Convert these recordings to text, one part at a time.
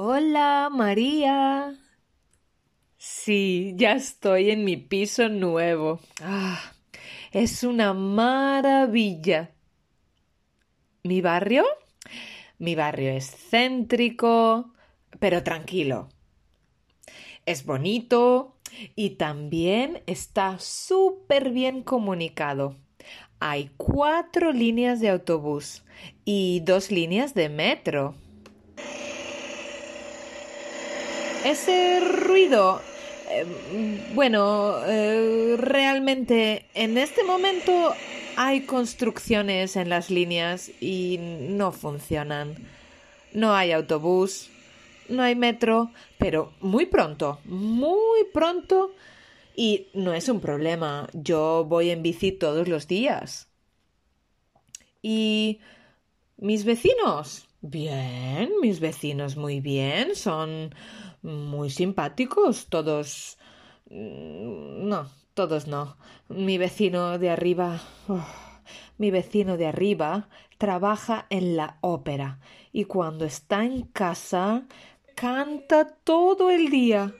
Hola, María. Sí, ya estoy en mi piso nuevo. Ah, es una maravilla. ¿Mi barrio? Mi barrio es céntrico, pero tranquilo. Es bonito y también está súper bien comunicado. Hay cuatro líneas de autobús y dos líneas de metro. Ese ruido, eh, bueno, eh, realmente en este momento hay construcciones en las líneas y no funcionan. No hay autobús, no hay metro, pero muy pronto, muy pronto. Y no es un problema. Yo voy en bici todos los días. ¿Y mis vecinos? Bien, mis vecinos muy bien. Son muy simpáticos. Todos. Mm, no, todos no. Mi vecino de arriba. Oh, mi vecino de arriba trabaja en la ópera y cuando está en casa canta todo el día.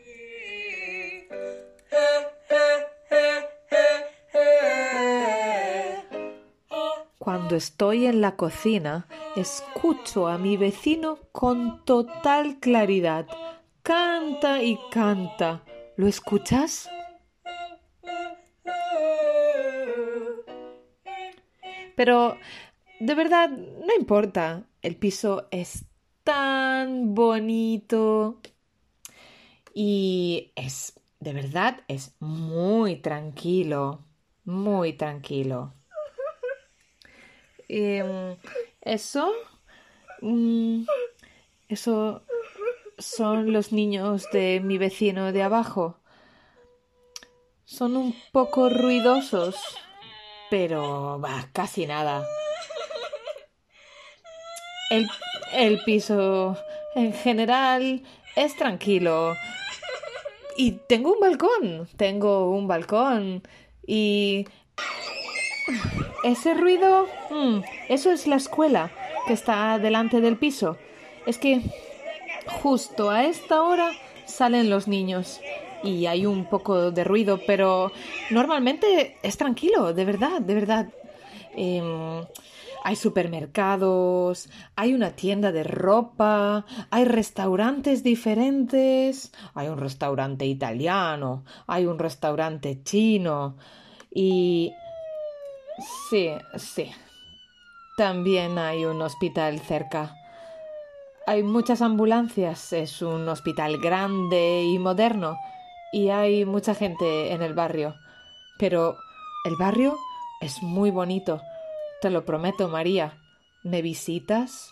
Cuando estoy en la cocina, escucho a mi vecino con total claridad. Canta y canta. ¿Lo escuchas? Pero, de verdad, no importa. El piso es tan bonito. Y es, de verdad, es muy tranquilo. Muy tranquilo. Em, eso. Mm, eso son los niños de mi vecino de abajo. Son un poco ruidosos, pero va, casi nada. El, el piso en general es tranquilo. Y tengo un balcón, tengo un balcón. Y ese ruido, mm, eso es la escuela que está delante del piso. Es que justo a esta hora salen los niños y hay un poco de ruido, pero normalmente es tranquilo, de verdad, de verdad. Em, hay supermercados, hay una tienda de ropa, hay restaurantes diferentes, hay un restaurante italiano, hay un restaurante chino y... Sí, sí. También hay un hospital cerca. Hay muchas ambulancias, es un hospital grande y moderno y hay mucha gente en el barrio. Pero el barrio es muy bonito. Te lo prometo, María. ¿Me visitas?